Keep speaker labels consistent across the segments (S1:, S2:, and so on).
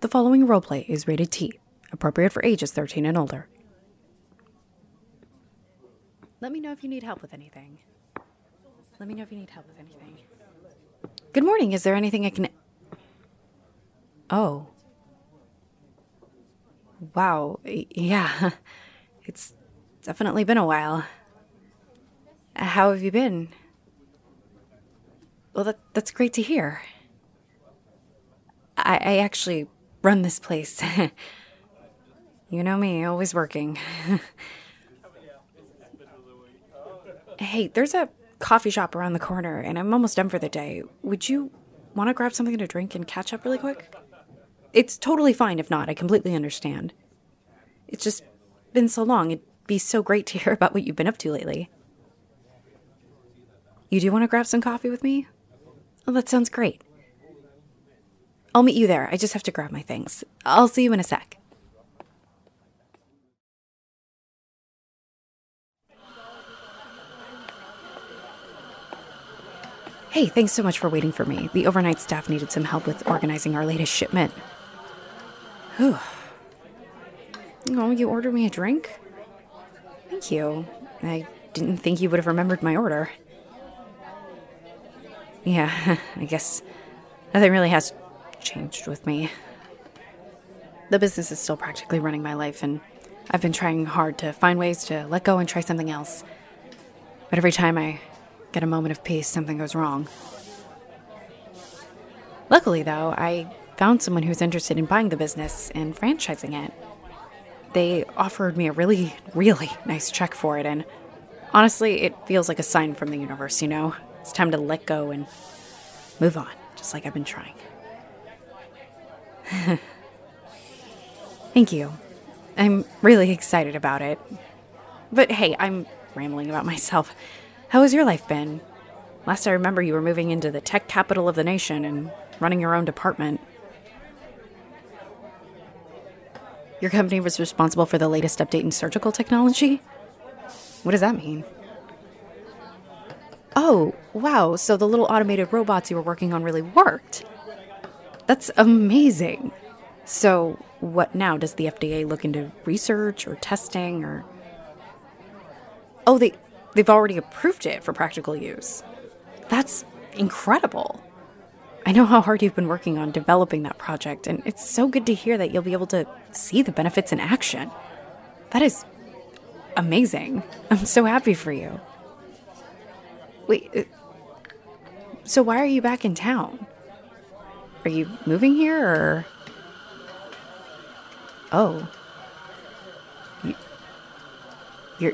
S1: The following roleplay is rated T, appropriate for ages 13 and older. Let me know if you need help with anything. Let me know if you need help with anything. Good morning. Is there anything I can. Oh. Wow. Yeah. It's definitely been a while. How have you been? Well, that, that's great to hear. I, I actually run this place. you know me, always working. hey, there's a coffee shop around the corner, and I'm almost done for the day. Would you want to grab something to drink and catch up really quick? It's totally fine if not. I completely understand. It's just been so long. It'd be so great to hear about what you've been up to lately. You do want to grab some coffee with me? That sounds great. I'll meet you there. I just have to grab my things. I'll see you in a sec. Hey, thanks so much for waiting for me. The overnight staff needed some help with organizing our latest shipment. Whew. Oh, you ordered me a drink? Thank you. I didn't think you would have remembered my order. Yeah, I guess nothing really has changed with me. The business is still practically running my life, and I've been trying hard to find ways to let go and try something else. But every time I get a moment of peace, something goes wrong. Luckily, though, I found someone who's interested in buying the business and franchising it. They offered me a really, really nice check for it, and honestly, it feels like a sign from the universe, you know? It's time to let go and move on, just like I've been trying. Thank you. I'm really excited about it. But hey, I'm rambling about myself. How has your life been? Last I remember, you were moving into the tech capital of the nation and running your own department. Your company was responsible for the latest update in surgical technology? What does that mean? Oh, wow, so the little automated robots you were working on really worked. That's amazing. So, what now? Does the FDA look into research or testing or Oh, they they've already approved it for practical use. That's incredible. I know how hard you've been working on developing that project, and it's so good to hear that you'll be able to see the benefits in action. That is amazing. I'm so happy for you. Wait, uh, so why are you back in town? Are you moving here or? Oh. You, you're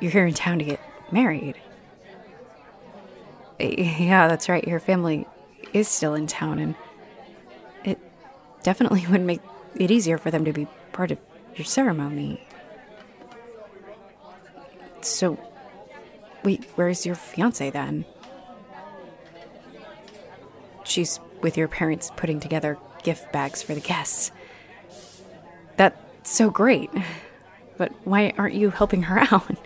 S1: you're here in town to get married. Yeah, that's right. Your family is still in town, and it definitely would make it easier for them to be part of your ceremony. So, wait, where's your fiance then? She's with your parents putting together gift bags for the guests. That's so great. But why aren't you helping her out?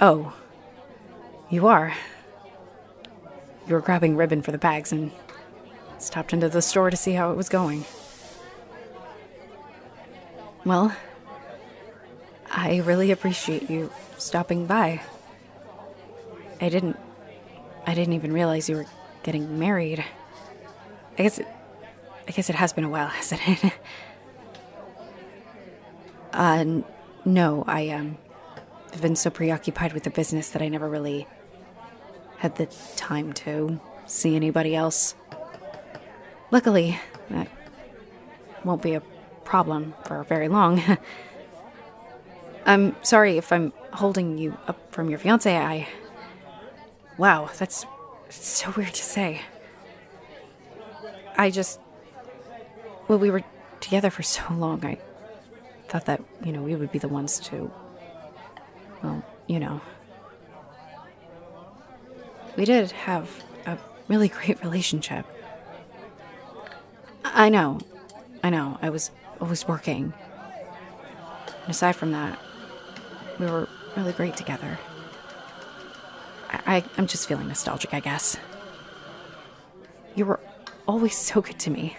S1: Oh, you are. You were grabbing ribbon for the bags and stopped into the store to see how it was going. Well, I really appreciate you stopping by. I didn't. I didn't even realize you were getting married. I guess it. I guess it has been a while, hasn't it? uh, n- no, I um, have been so preoccupied with the business that I never really had the time to see anybody else. Luckily, that won't be a problem for very long. I'm sorry if I'm holding you up from your fiance. I. Wow, that's so weird to say. I just. Well, we were together for so long. I thought that, you know, we would be the ones to. Well, you know. We did have a really great relationship. I know. I know. I was always working. And aside from that, we were really great together. I, I'm just feeling nostalgic, I guess. You were always so good to me.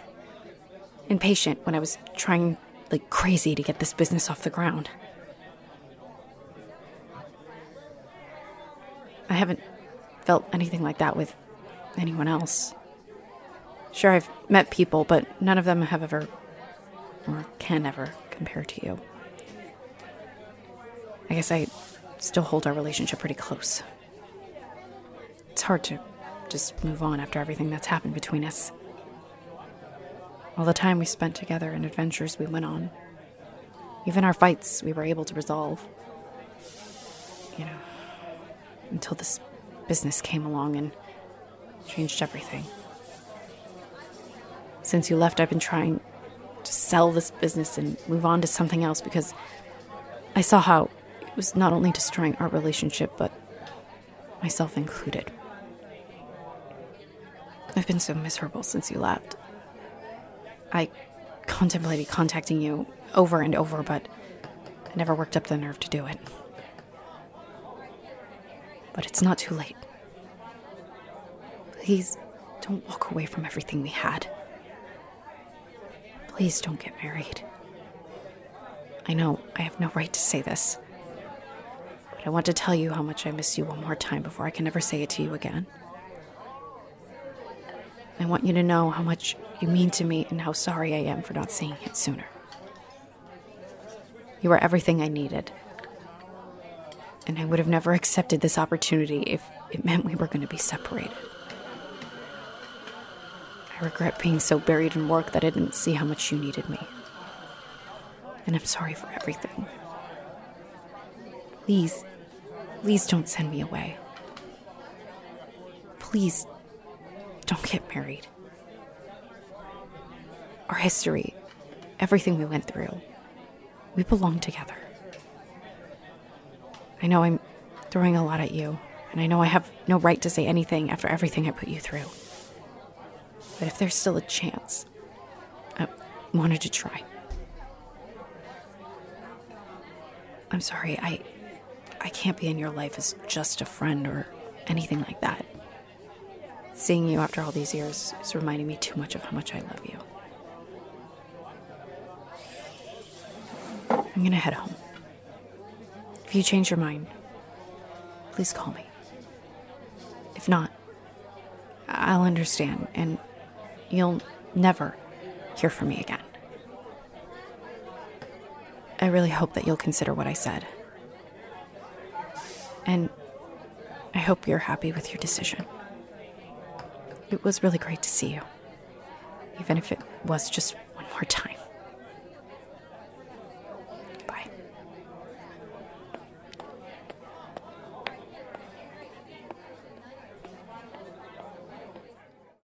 S1: And patient when I was trying like crazy to get this business off the ground. I haven't felt anything like that with anyone else. Sure, I've met people, but none of them have ever, or can ever, compare to you. I guess I still hold our relationship pretty close. It's hard to just move on after everything that's happened between us. All the time we spent together and adventures we went on. Even our fights we were able to resolve. You know, until this business came along and changed everything. Since you left, I've been trying to sell this business and move on to something else because I saw how it was not only destroying our relationship, but myself included. I've been so miserable since you left. I contemplated contacting you over and over, but I never worked up the nerve to do it. But it's not too late. Please don't walk away from everything we had. Please don't get married. I know I have no right to say this, but I want to tell you how much I miss you one more time before I can ever say it to you again. I want you to know how much you mean to me and how sorry I am for not seeing it sooner. You are everything I needed. And I would have never accepted this opportunity if it meant we were going to be separated. I regret being so buried in work that I didn't see how much you needed me. And I'm sorry for everything. Please, please don't send me away. Please don't get married. Our history, everything we went through, we belong together. I know I'm throwing a lot at you, and I know I have no right to say anything after everything I put you through. But if there's still a chance, I wanted to try. I'm sorry, I I can't be in your life as just a friend or anything like that. Seeing you after all these years is reminding me too much of how much I love you. I'm gonna head home. If you change your mind, please call me. If not, I'll understand and you'll never hear from me again. I really hope that you'll consider what I said. And I hope you're happy with your decision. It was really great to see you, even if it was just one more time.